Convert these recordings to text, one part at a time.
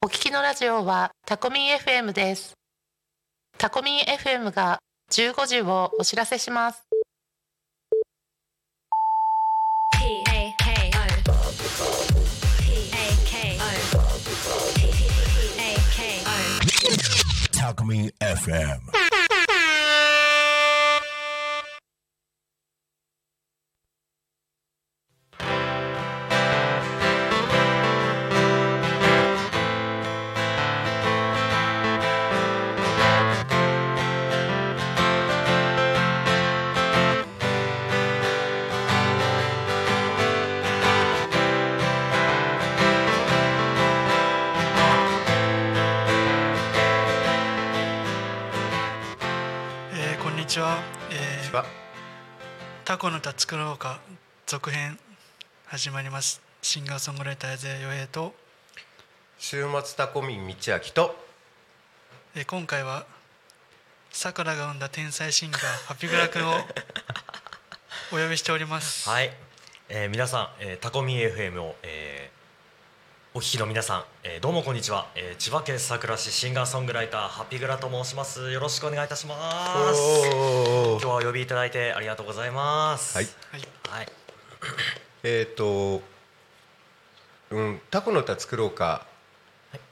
お聞きのラジオはタコミン FM です。タコミン FM が15時をお知らせします。K O Talk Me FM. 続編始まります。シンガーソングライター江洋平と、週末タコミン道明と。えー今回はさくらが生んだ天才シンガーハピグラ君をお呼びしております。はい、えー皆さん、えータコミ FM を、えーお聞きの皆さん、えーどうもこんにちは、えー千葉県佐倉市シンガーソングライターハッピーグラと申します。よろしくお願いいたします。お今日はお呼びいただいてありがとうございます。はい。はい。はいえっ、とうんタコの歌作ろうか、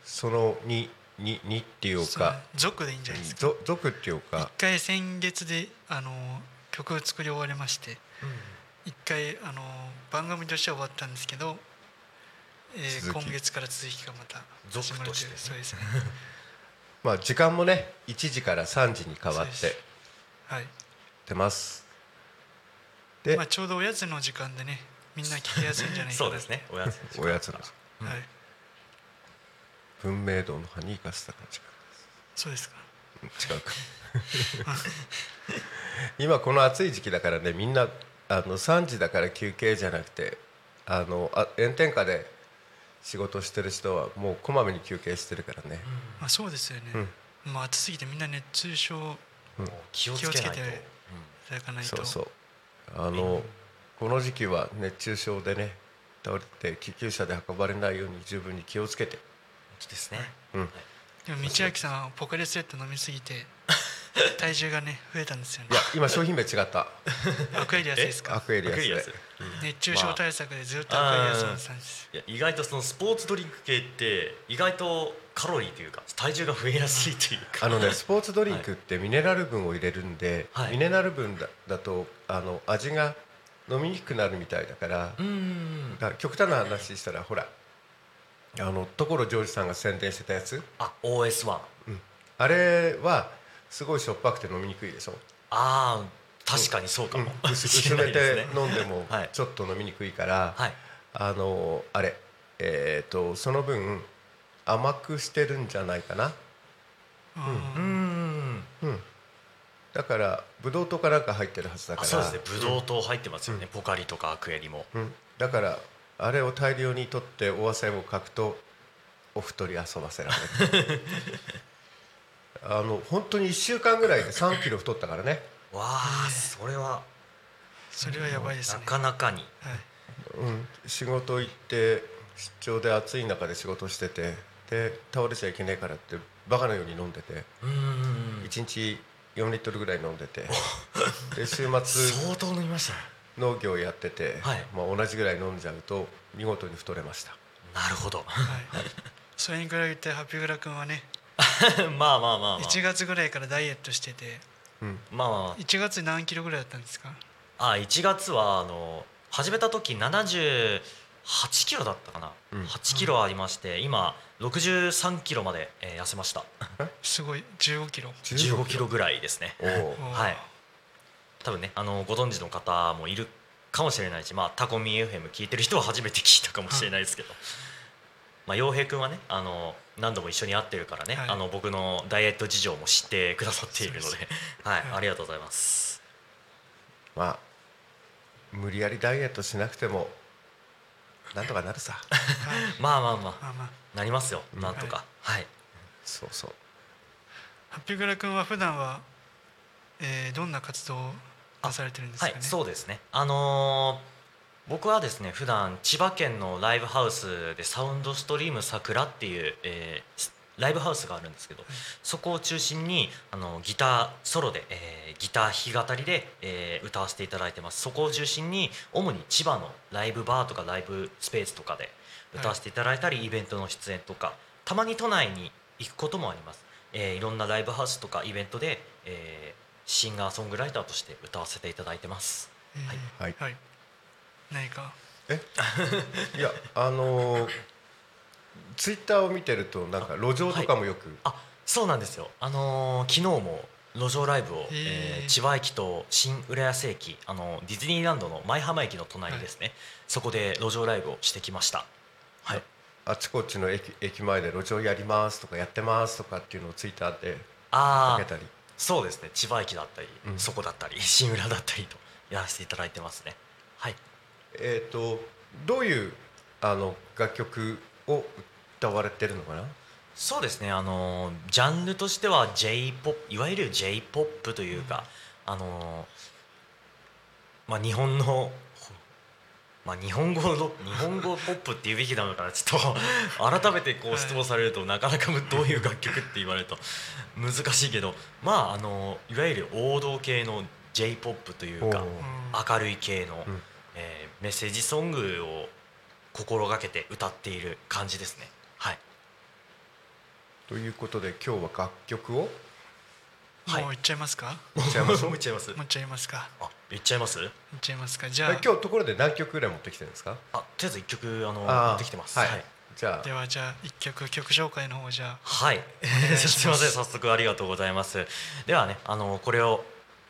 その2ににっていうか。族でいいんじゃないですか。ぞ族っていう一か回先月であの曲を作り終わりまして一回あの番組としては終わったんですけど、えー今月から続きがまた始まるというねそうですね。まあ時間もね1時から3時に変わってはい。てます。で、まあ、ちょうどおやつの時間でねみんな聞きやすいんじゃないかそうですね。おやつおやつのはい。文明堂のハニーカスタが違そうですか。う違うか今この暑い時期だからねみんなあの3時だから休憩じゃなくてあのあ炎天下で仕事してる人はもうこまめに休憩してるからね、まあそうですよね、まあ暑すぎてみんな熱中症もう気をつけないと。気をつけていただかないと。そうそう。あのこの時期は熱中症でね倒れて救急車で運ばれないように十分に気をつけて。うんですね。うん。でも道明さんはポカリスエット飲みすぎて 体重がね増えたんですよね。いや今商品名違った。アクエリアスですか？アクエリアス熱中症対策でずっとアクエリアス飲んです。いや意外とそのスポーツドリンク系って意外とカロリーというか体重が増えやすいというか。あのね スポーツドリンクってミネラル分を入れるんで、はい。ミネラル分だだとあの味が飲みにくくなるみたいだから,、うん。極端な話したらほらあの所ジョージさんが宣伝してたやつ。あ OS1 あれはすごいしょっぱくて飲みにくいでしょ。ああ確かにそうかも、うん。薄薄 めて飲んでもはい。ちょっと飲みにくいから、はい。あのあれえっ、とその分甘くしてるんじゃないかな、うん。うん。うん、だからブドウ糖かなんか入ってるはずだから。あそうですね。ブドウ糖入ってますよね、ポカリとかアクエリも。うん、だからあれを大量に取ってお汗をかくとお太り遊ばせられる。あの本当に1週間ぐらいで3キロ太ったからね、わあそれはそれはやばいですなねかなかに。はい。うん、仕事行って出張で暑い中で仕事しててで倒れちゃいけないからってバカのように飲んでてうん1日4リットルぐらい飲んでて。で週末。相当飲みました。ね農業やってて、はい。まあ、同じぐらい飲んじゃうと見事に太れました。なるほど。はい。それに比べてハピグラ君はね。まあまあまあまあ。1月ぐらいからダイエットしてて。うん。まあまあま1月何キロぐらいだったんですか？ああ1月はあの始めた時78キロだったかな、うん。8キロありまして今63キロまで、えー痩せました。すごい。15キロ。15キロぐらいですね。はい。多分ねあのご存知の方もいるかもしれないし、まあ、タコミ FM 聞いてる人は初めて聞いたかもしれないですけど、まあ、陽平君はねあの何度も一緒に会ってるからね、はい。あの僕のダイエット事情も知ってくださっているので、はい。はい。ありがとうございます。まあ無理やりダイエットしなくてもなんとかなるさ。は いまあまあまあ。まあまあ。なりますよ。なんとか。はい、そうそう。ハピグラ君は普段は、えーどんな活動をなされてるんですかね？はい、そうですね。あのー僕はですね普段千葉県のライブハウスでサウンドストリーム桜っていう、えーライブハウスがあるんですけど、そこを中心にあのギターソロで、えーギター弾き語りで、えー歌わせていただいてます。そこを中心に主に千葉のライブバーとかライブスペースとかで歌わせていただいたり、イベントの出演とかたまに都内に行くこともあります、えーいろんなライブハウスとかイベントで、えーシンガーソングライターとして歌わせていただいてます。えーはい。はい。何か？いやあのーツイッターを見てるとなんか路上とかもよく、あそうなんですよ。あのー昨日も路上ライブを、えー千葉駅と新浦安駅あのディズニーランドの舞浜駅の隣ですね、そこで路上ライブをしてきました。はい。あちこちの駅駅前で路上やりますとかやってますとかっていうのをツイッターでああかけたり。そうですね。千葉駅だったり、うん。そこだったり新浦だったりとやらせていただいてますね。はい。えっ、とどういうあの楽曲を歌われてるのかな？そうですね。あのジャンルとしては j p o p いわゆる j p o p というか、あのまあ日本のまあ日本語の日本語ポップって言うべきなのかな？ちょっと改めてこはいう質問されるとなかなかどういう楽曲って言われると難しいけどまああのいわゆる王道系の j p o p というか明るい系の、うん。えーメッセージソングを心がけて歌っている感じですね。はい。ということで今日は楽曲を？はい。もう行っちゃいますか？言っちゃいます？もういっちゃいます。もう行っちゃいますか？あ言っちゃいます？行っちゃいますか？じえゃあ今日ところで何曲ぐらい持ってきてるんですか？あとりあえず一曲あの持ってきてます。はい。はい、じゃあ。ではじゃあ一曲曲紹介の方じゃあ。はい。すみません。早速ありがとうございます。ではねあのこれを、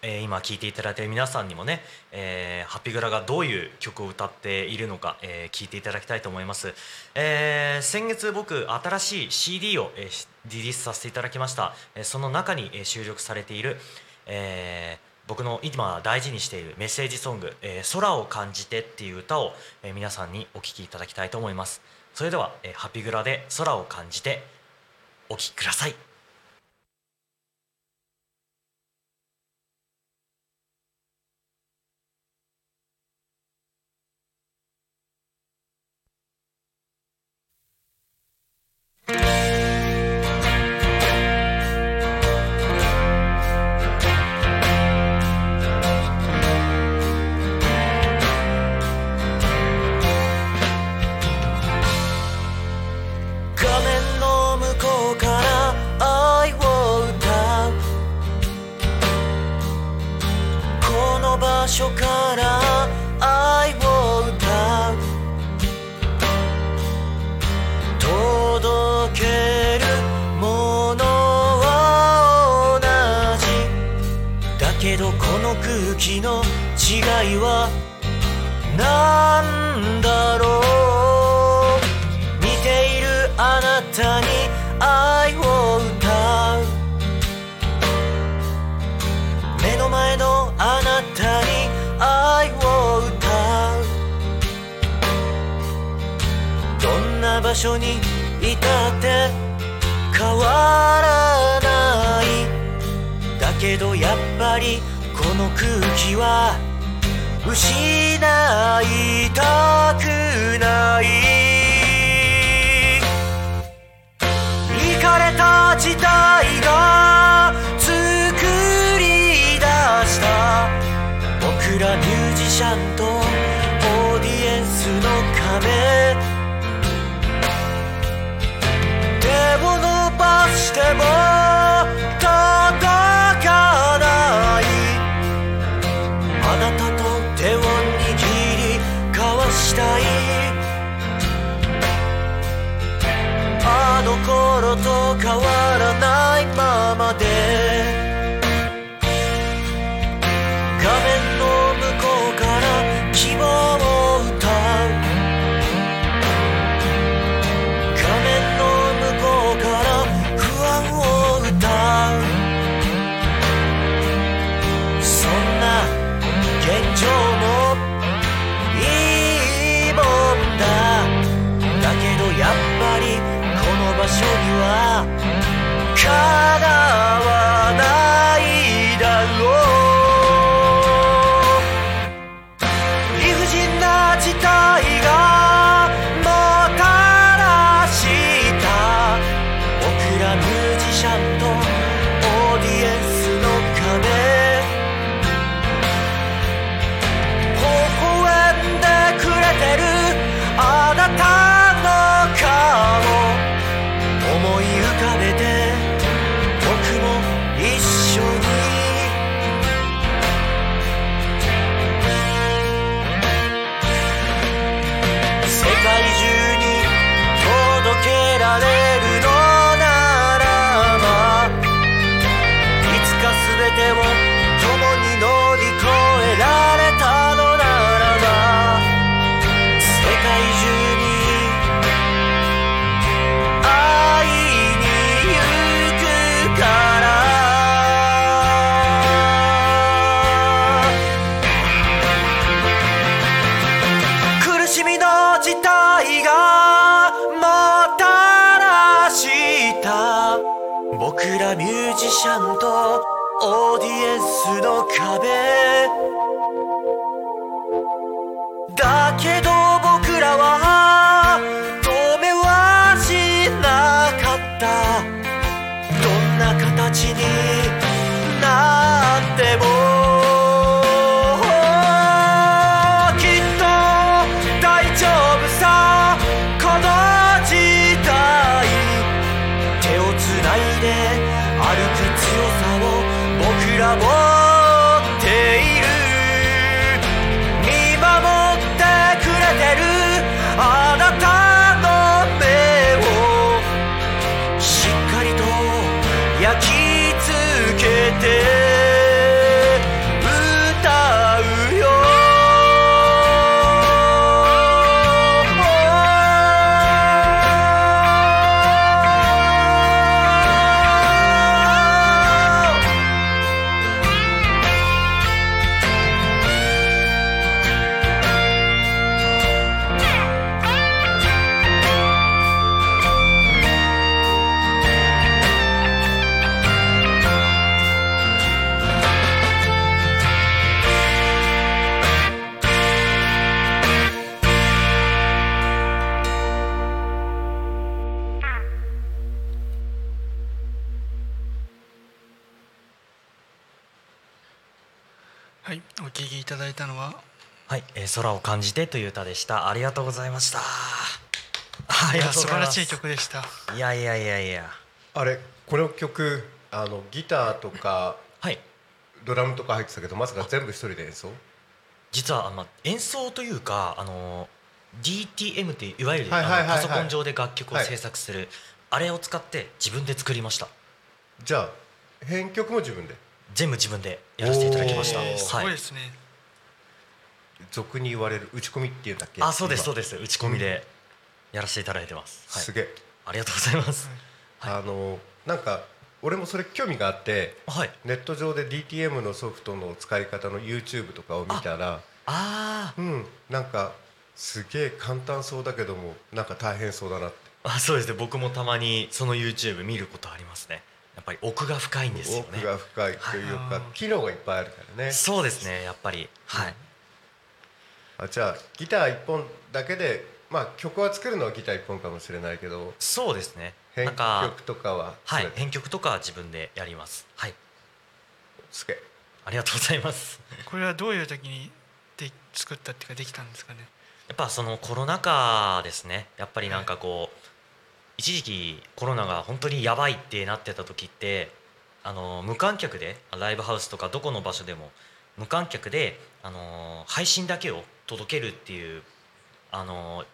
えー今聴いていただいている皆さんにもね、えーハピグラがどういう曲を歌っているのか、えーいていただきたいと思います、えー先月僕新しい CD を、えーリリースさせていただきました、えその中に、え収録されている、え僕の今大事にしているメッセージソング「え空を感じて」っていう歌を、え皆さんにお聴きいただきたいと思います。それでは、えハピグラで「空を感じて」お聴きください。画いたって変わらないだけどやっぱりこの空気は失いたくない。イかれた時代が作り出した。僕らミュージシャンとオーディエンスの壁。しても届かない。あなたと手を握り交わしたい。あの頃と変わらない。ー空を感じてという歌でした。ありがとうございました。いや素晴らしい曲でした。いやいやいやいや。あれこの曲あのギターとかはい。ドラムとか入ってたけどまさか全部一人で演奏？実はあの演奏というかあの DTM っていういわゆるパソコン上で楽曲を制作する、あれを使って自分で作りました。じゃあ編曲も自分で？全部自分でやらせていただきました。すごはい。いですね、俗に言われる打ち込みっていうんだっけ。あそうですそうでです。打ち込みでやらせていただいてます、はい。すげえ。ありがとうございます。はい。あのなんか俺もそれ興味があってはい。ネット上で DTM のソフトの使い方の YouTube とかを見たらあー。うんなんかすげえ簡単そうだけどもなんか大変そうだなって。あそうですね。僕もたまにその YouTube 見ることありますね。やっぱり奥が深いんですよね。奥が深いというか、はい。機能がいっぱいあるからね。そうですねやっぱり。はい、あじゃあギター1本だけでまあ曲は作るのはギター1本かもしれないけどそうですね。編なんか曲とかははい編曲とかは自分でやります。はい。すげえ。ありがとうございます。これはどういう時にで作ったっていうかできたんですかね？やっぱそのコロナ禍ですね。やっぱりなんかこう一時期コロナが本当にやばいってなってた時ってあの無観客でライブハウスとかどこの場所でも無観客であの配信だけを届けるっていうあの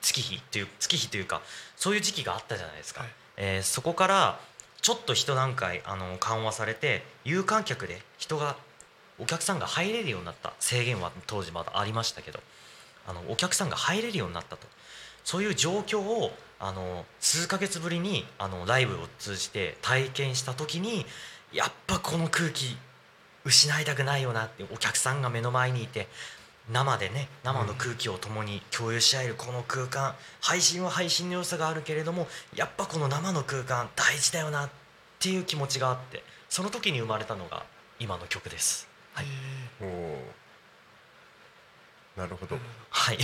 月日っていう月日というかそういう時期があったじゃないですか、はい。えーそこからちょっと一段階あの緩和されて有観客で人がお客さんが入れるようになった。制限は当時まだありましたけど。あのお客さんが入れるようになったと。そういう状況をあの数ヶ月ぶりにあのライブを通じて体験した時にやっぱこの空気失いたくないよなってお客さんが目の前にいて生でね生の空気を共に共有し合えるこの空間配信は配信の良さがあるけれどもやっぱこの生の空間大事だよなっていう気持ちがあってその時に生まれたのが今の曲です。はい。なるほど。はい。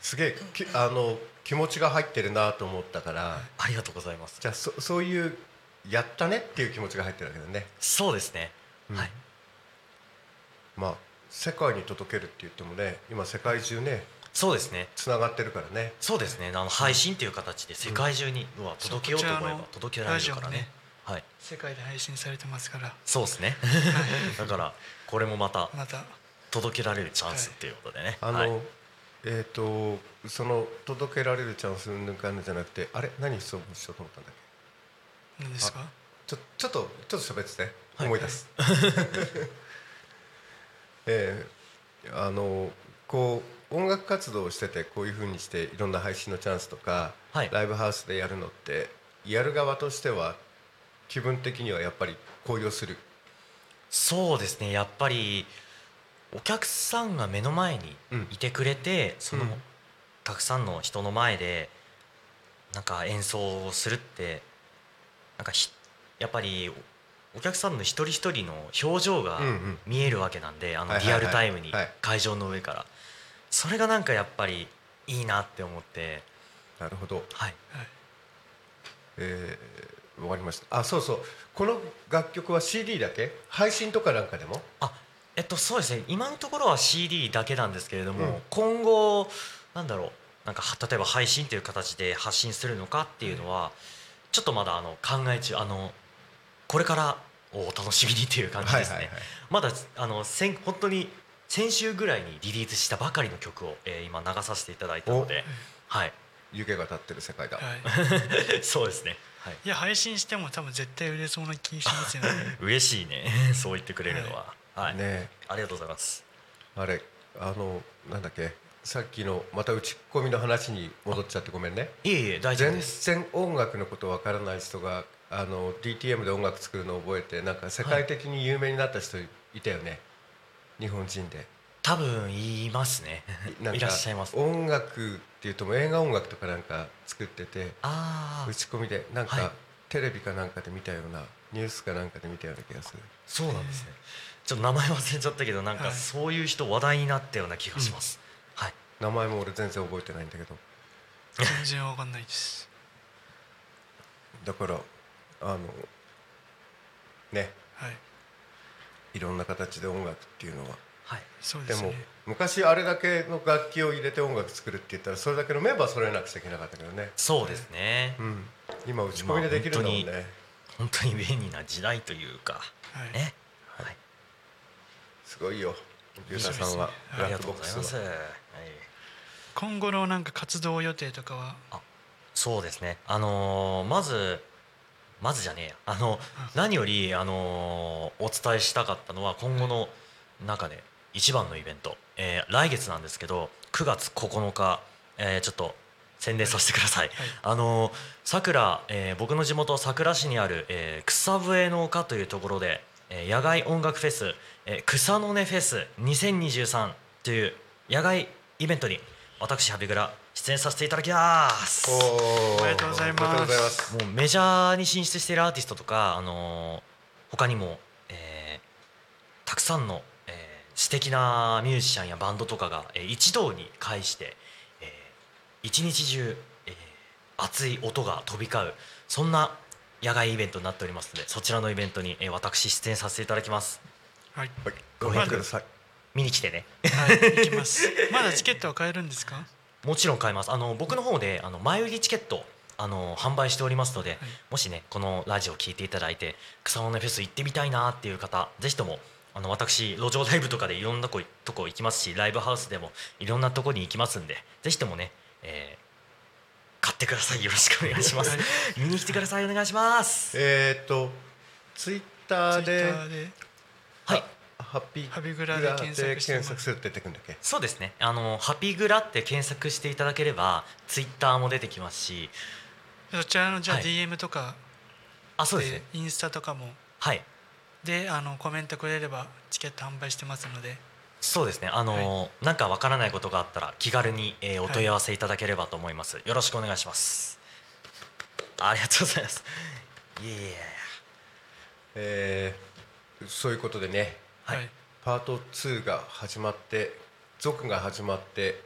すげえきあの気持ちが入ってるなと思ったから。ありがとうございます。じゃあそそういうやったねっていう気持ちが入ってるわけだね。そうですね、うん。はい。まあ世界に届けるって言ってもね今世界中ねそうですね。つながってるからね。そうですね。あの配信っていう形で世界中に、うわ届けようと思えば届けられるからね。ねはい。世界で配信されてますから。そうですね。だからこれもまたまた。届けられるチャンスっていうことでね、あの、はい。えっ、とその届けられるチャンス抜かんじゃなくてあれ？何質問しようと思ったんだっけ？何ですか？ちょちょっとちょっと喋ってて、はい。思い出す。えーあのこう音楽活動をしててこういうふうにしていろんな配信のチャンスとか、はい。ライブハウスでやるのってやる側としては気分的にはやっぱり高揚する。そうですね。やっぱりお客さんが目の前にうん。いてくれて、そのうん。たくさんの人の前でなんか演奏をするってなんかひやっぱりお客さんの一人一人の表情が見えるわけなんで、あのリアルタイムにはい。会場の上から。それがなんかやっぱりいいなって思って。なるほど。はい。えー、わかりました。あそうそう。この楽曲は CD だけ？配信とかなんかでも？あえっとそうですね。今のところは CD だけなんですけれども、うん。今後なんだろう。なんかは例えば配信という形で発信するのかっていうのは、ちょっとまだあの考え中あのこれからをお楽しみにっていう感じですね、はいはいはい。まだあの先本当に先週ぐらいにリリースしたばかりの曲を、えー今流させていただいたのではい。湯気が立ってる世界だ、はい。そうですね、はい、いや配信しても多分絶対売れそうな気しますよね。嬉しいね。そう言ってくれるのは。はい、ね。ありがとうございます。あれあのなんだっけ。さっきのまた打ち込みの話に戻っちゃってごめんね。いえいえ大丈夫全です。然音楽のことわからない人があの DTM で音楽作るのを覚えてなんか世界的に有名になった人いたよね、日本人で。多分言いますね。なんいからっしゃいます音楽っていうともう映画音楽とかなんか作っててああ打ち込みでなんか、はい。テレビかなんかで見たようなニュースかなんかで見たような気がする。そうなんですね。ちょっと名前忘れちゃったけどなんかはい。そういう人話題になったような気がします、はい。名前も俺全然覚えてないんだけど。全然わかんないです。だからあのね。はい。いろんな形で音楽っていうのは。はいですもそうでね昔あれだけの楽器を入れて音楽作るって言ったらそれだけのメンバー揃えなくちゃいけなかったけどね、そうですね。うん、今打ち込みでできるんだもんね、本当に便利な時代というか。はい。ね。はい。すごいよ。ゆうたさんはねありがブラックボックとうございます、スは。はい、今後のなんか活動予定とかは？そうですね。あのーまずまずじゃねえや。あの何よりあのーお伝えしたかったのは今後の中で一番のイベント、えー来月なんですけど9月9日、えーちょっと宣伝させてください、あのー佐倉、えー僕の地元佐倉市にある、えー草笛の丘というところで、えー野外音楽フェス、えー草の根フェス2023という野外イベントに私ハビグラ出演させていただきます。おめでとうございますおめでとうございます。もうメジャーに進出しているアーティストとか、あのー他にも、えーたくさんの、えー素敵なミュージシャンやバンドとかが、えー一堂に会して、えー一日中、えー熱い音が飛び交うそんな野外イベントになっておりますのでそちらのイベントに、えー私出演させていただきます。はい。はいごめんください。見に来てね。はい行きます。まだチケットは買えるんですか？もちろん買えます。あの僕の方であの前売りチケットあの販売しておりますので、もしねこのラジオを聞いていただいて草の根フェス行ってみたいなっていう方ぜひともあの私路上ライブとかでいろんなとことこ行きますしライブハウスでもいろんなとこに行きますんでぜひともね、えー買ってください。よろしくお願いします。見に来てください。お願いします。えーっとツイッターで。はいハッピーグラで検索するって出てくるんだっけ？そうですねあのハピグラって検索していただければツイッターも出てきますしそちらのじゃあはい DM とかあそうですねでインスタとかもはいであのコメントくれればチケット販売してますのでそうですね。あのーなんかわからないことがあったら気軽に、えーおはい問い合わせいただければと思います。よろしくお願いします。ありがとうございます。いえいえ。えーそういうことでねはい。はい。パート2が始まって続が始まって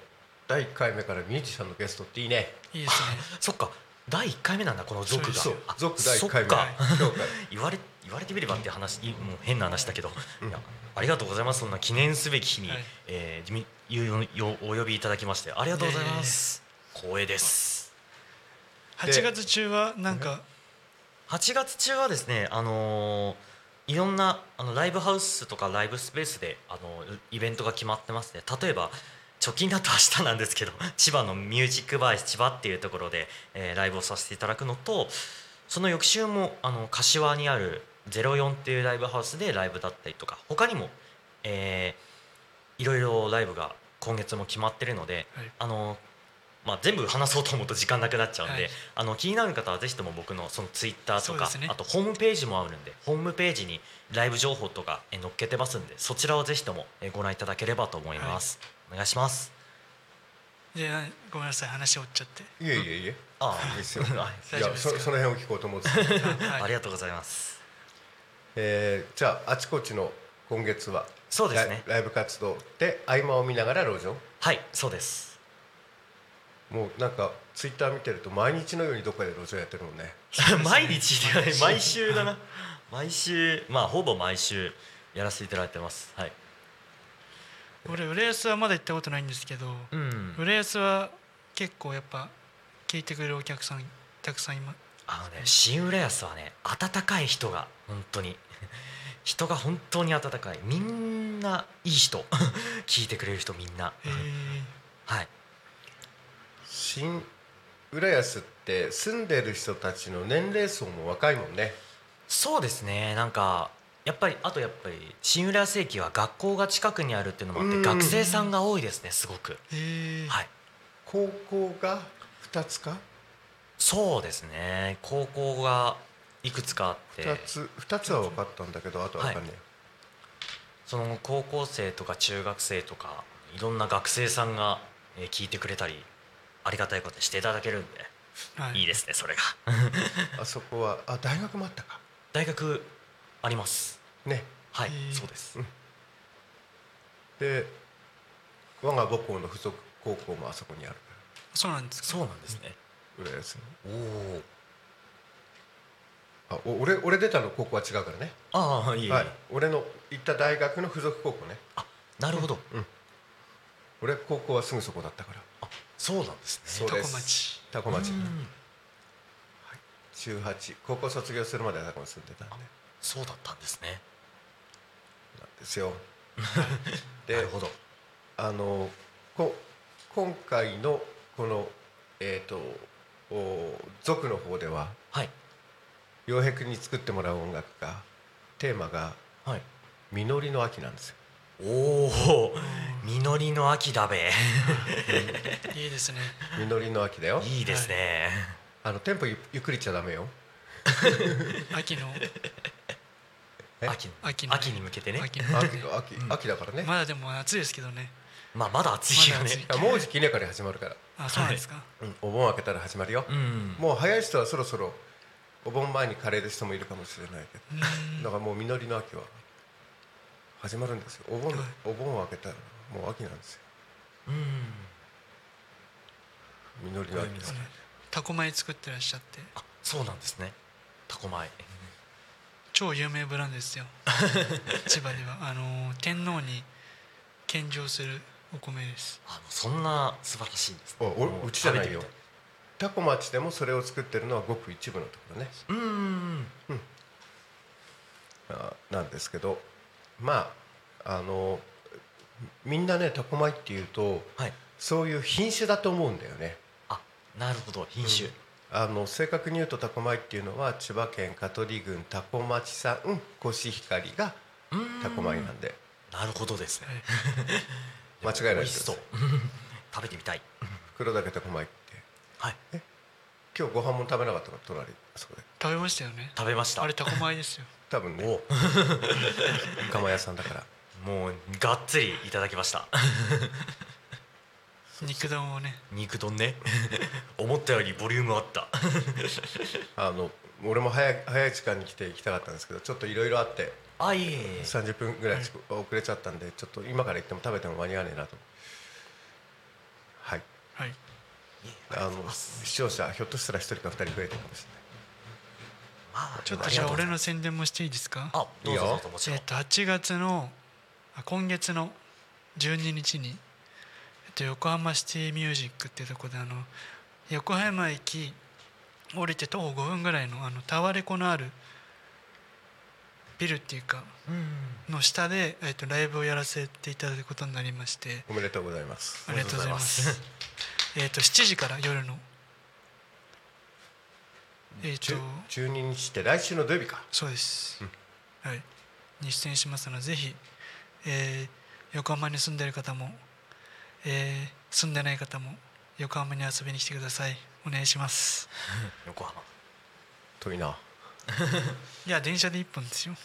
第1回目からミュージシャンのゲストっていいね。いいですね。そっか。第一回目なんだこの族が。そうあ続第1回目。言われ言われてみればって話いもう変な話だけど、いやありがとうございます。そんな記念すべき日に、はい。えーみよよお呼びいただきましてありがとうございます。光栄です。8月中はなんか8月中はですね、あのーいろんなあのライブハウスとかライブスペースで、あのイベントが決まってますね。例えば直近だと明日なんですけど 千葉のミュージックバーイス千葉っていうところで、えーライブをさせていただくのとその翌週もあの柏にある04っていうライブハウスでライブだったりとか他にも、えーいろいろライブが今月も決まってるので、はい。あのまあ、全部話そうと思うと時間なくなっちゃうんで、はい。あの気になる方はぜひとも僕のそのツイッターとか、ね。あとホームページもあるんでホームページにライブ情報とかえ載っけてますんでそちらをぜひともえご覧いただければと思います、お願いします。でなごめんなさい話折っちゃって。いえいえいえ。あいいですよ。はい。い大丈夫ですか？やそその辺を聞こうと思ってた、はい。ありがとうございます。えーじゃああちこちの今月はそうですね。ライライブ活動で合間を見ながら路上？はいそうですもうなんかツイッター見てると毎日のようにどこかで路上やってるもんね。毎日ではない。毎週。だな。毎週。まあほぼ毎週やらせていただいてます。はい。俺浦安はまだ行ったことないんですけどうん。浦安は結構やっぱ聞いてくれるお客さんたくさんいまあのね新浦安はね温かい人が本当に。人が本当に温かい。みんないい人。聞いてくれる人みんな。へえはい新浦安って住んでる人たちの年齢層も若いもんね。そうですね。なんかやっぱりあとやっぱり新浦安駅は学校が近くにあるっていうのもあってうん学生さんが多いですねすごく。はい。高校が2つか？そうですね。高校がいくつかあって。2つ2つは分かったんだけどあとは分かんない、その高校生とか中学生とかいろんな学生さんがえー聞いてくれたりありがたいことにしていただけるんで、はい。いいですねそれが。あそこはあ大学もあったか。大学あります。ね。はいそうです。で我が母校の附属高校もあそこにある。そうなんですか。そうなんですね。浦安おおあお俺俺出たの高校は違うからね、ああいえいえ、はい、俺の行った大学の附属高校ね。あなるほど、俺高校はすぐそこだったから。あそうなんですね。そうです。タコ町。タコ町。うん。中8高校卒業するまではタコに住んでたんで。そうだったんですね。なんですよ。なでるほど。あのこ今回のこのえっ、とお族の方でははい。洋平君に作ってもらう音楽がテーマがはい「実りの秋」なんですよおお実りの秋だべ。いいですね。実りの秋だよ。いいですね、あのテンポゆゆっくりちゃダメよ。秋の。え？秋秋の秋に向けてね。秋の。秋秋秋だからね、まだでも暑いですけどね。まあまだ暑いよね。い。やもうじき稲刈り始まるから、あそうなんですか。うんお盆明けたら始まるよ、うんもう早い人はそろそろお盆前にカレーる人もいるかもしれないけど。だからもう実りの秋は始まるんですよ。お盆、はい。お盆を明けたらもう秋なんですよ。うん。実りの秋そうタコ米作ってらっしゃって。あそうなんですね。タコ米。超有名ブランドですよ。千葉では。あのー天皇に献上するお米です。あのそんな素晴らしいんですね。おおうちじゃない。よタコ町でもそれを作ってるのはごく一部のところね。みたいうん。あなんですけどまああのみんなねタコ米っていうとはい。そういう品種だと思うんだよね。あなるほど品種、あの正確に言うとタコ米っていうのは千葉県香取郡多古町産コシヒカリがうん。タコ米なんで。なるほどですね。間違いない美味しですそう。食べてみたい。黒岳タコ米って。はい。今日ご飯も食べなかったから隣あそこで。食べましたよね。食べました。あれタコ米ですよ多分ねお釜 屋さんだから。もうがっつりいただきました。肉丼をね。肉丼ね。思ったよりボリュームあった。あの俺も早い早い時間に来て行きたかったんですけどちょっといろいろあってあいえいえ30分ぐらい遅遅れちゃったんでちょっと今から行っても食べても間に合わねえなと。はい。はい。あの視聴者ひょっとしたら1人か2人増えてるかもしまあちょっとじゃあ俺の宣伝もしていいですか？あどうぞ。えっと8月のあ今月の12日に、えっと、横浜シティミュージックっていうところであの横浜駅降りて徒歩5分ぐらいのあのタワレコのあるビルっていうかうん。の下で、えっと、ライブをやらせていただくことになりまして。おめでとうございます。ありがとうございます。えっと7時から夜のえっと10 12日って来週の土曜日か。そうです、はい。に出演しますのでぜひ、えー横浜に住んでいる方も、えー住んでない方も横浜に遊びに来てください。お願いします。横浜。遠いな。いや電車で1本ですよ。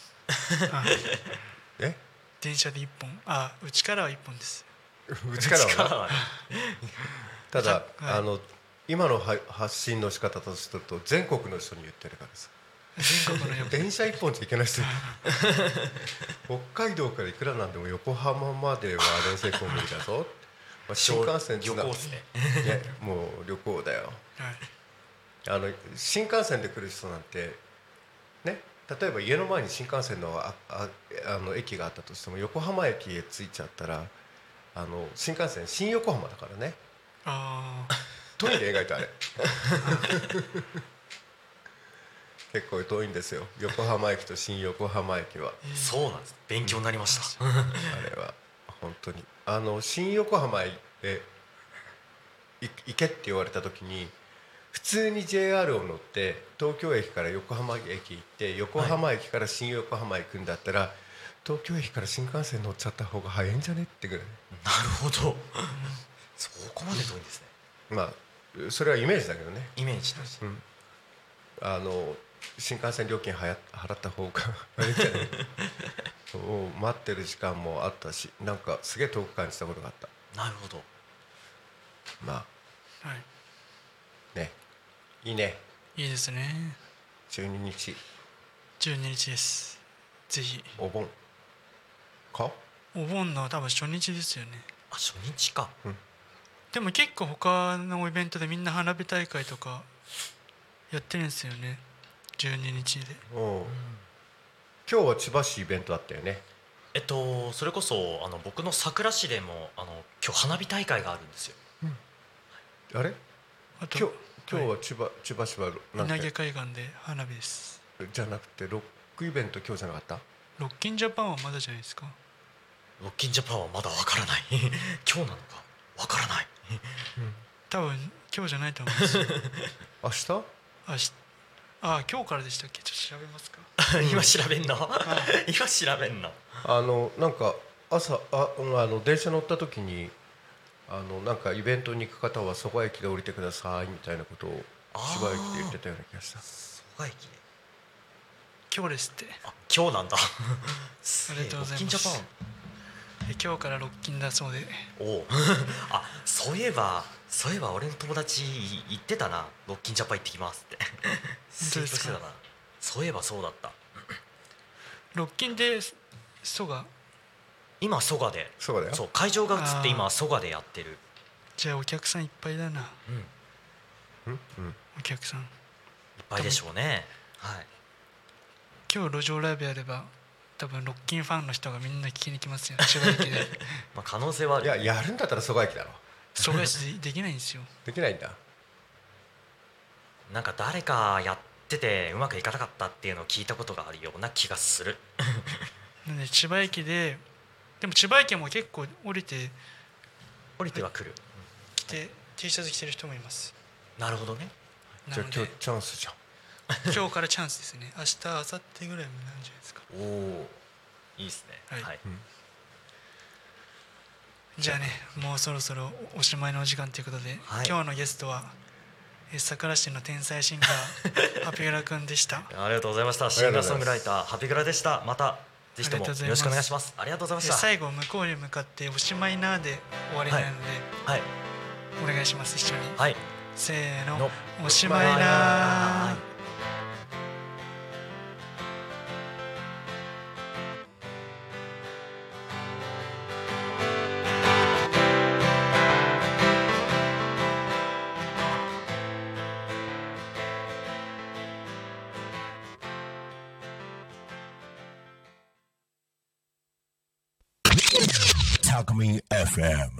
あ え？電車で1本。あうちからは1本です。うちからは。ただ、はい。あの今のは発信の仕方とすると全国の人に言ってるからさ電車一本じゃいけない人。北海道からいくらなんでも横浜までは電車一本無理だぞ、まあ、新幹線つな旅行ですね。もう旅行だよ。はい。あの新幹線で来る人なんてね例えば家の前に新幹線のあああの駅があったとしても横浜駅へ着いちゃったらあの新幹線新横浜だからね。ああ遠いね意外とあれ。結構遠いんですよ。横浜駅と新横浜駅は。そうなんです。勉強になりました。あれは本当に。あの新横浜へい行けって言われた時に普通に JR を乗って東京駅から横浜駅行って横浜駅から新横浜行くんだったら、東京駅から新幹線乗っちゃった方が早いんじゃねってぐらい。なるほど。そこまで遠いんですね。まあそれはイメージだけどね、イメージとして。うん、あの新幹線料金はや払った方が 待ってる時間もあったしなんかすげえ遠く感じたことがあった。なるほど。まあ。はい。ね。いいね。いいですね。12日。12日です。ぜひ。お盆。か？お盆の多分初日ですよね。あ初日かでも結構他のイベントでみんな花火大会とかやってるんですよね。12日で。おう。今日は千葉市イベントだったよね。えっとそれこそあの僕の佐倉市でもあの今日花火大会があるんですよ。あれ？あと今日今日は千葉、千葉市は稲毛て海岸で花火です。じゃなくてロックイベント今日じゃなかった？ロッキンジャパンはまだじゃないですか。ロッキンジャパンはまだわからない。今日なのかわからない 多分今日じゃないと思います明日？あしあ今日からでしたっけ？ちょっと調べますか。今調べんの？今調べんの？あのなんか朝あうんあの電車乗った時にあのなんかイベントに行く方は蘇我駅で降りてくださいみたいなことをあー。千葉駅で言ってたような気がした。蘇我駅で。今日ですって。あ今日なんだ。ありがとうございます今日からロッキンだそうで。おお あそういえばそういえば俺の友達言ってたな。ロッキンジャパン行ってきますって。当ですか？そういえばそうだった。ロッキンで蘇我今蘇我で。そうだよ。そう会場が映って今蘇我でやってる。じゃあお客さんいっぱいだな。うん。いっうん？うん。お客さん。ぱいでしょうね。はい。今日路上ライブやれば多分ロッキンファンの人がみんな聞きに来ますよ。千葉駅で。まあ可能性はあるいややるんだったら蘇我駅だろ。蘇我市でできないんですよ。できないんだ。なんか誰かやっててうまくいかなかったっていうのを聞いたことがあるような気がする。なんで千葉駅ででも千葉駅も結構降りて降りては来る。来て T シャツ着てる人もいます。なるほどね。じゃあ今日チャンスじゃん 今日からチャンスですね。明日明後日ぐらいもなんじゃないですか。おおいいですね。はい。はい。じゃあねもうそろそろおしまいのお時間ということで、はい。今日のゲストはえ桜市の天才シンガー ハピグラくんでした。ありがとうございました。シンガーソングライターハピグラでした。またぜひともよありがとうございます。ろしくお願いします。ありがとうございました。で最後向こうに向かって「おしまいな」で終わりなので、はい。お願いします。一緒に、はい。せーの。の。おしまいな FM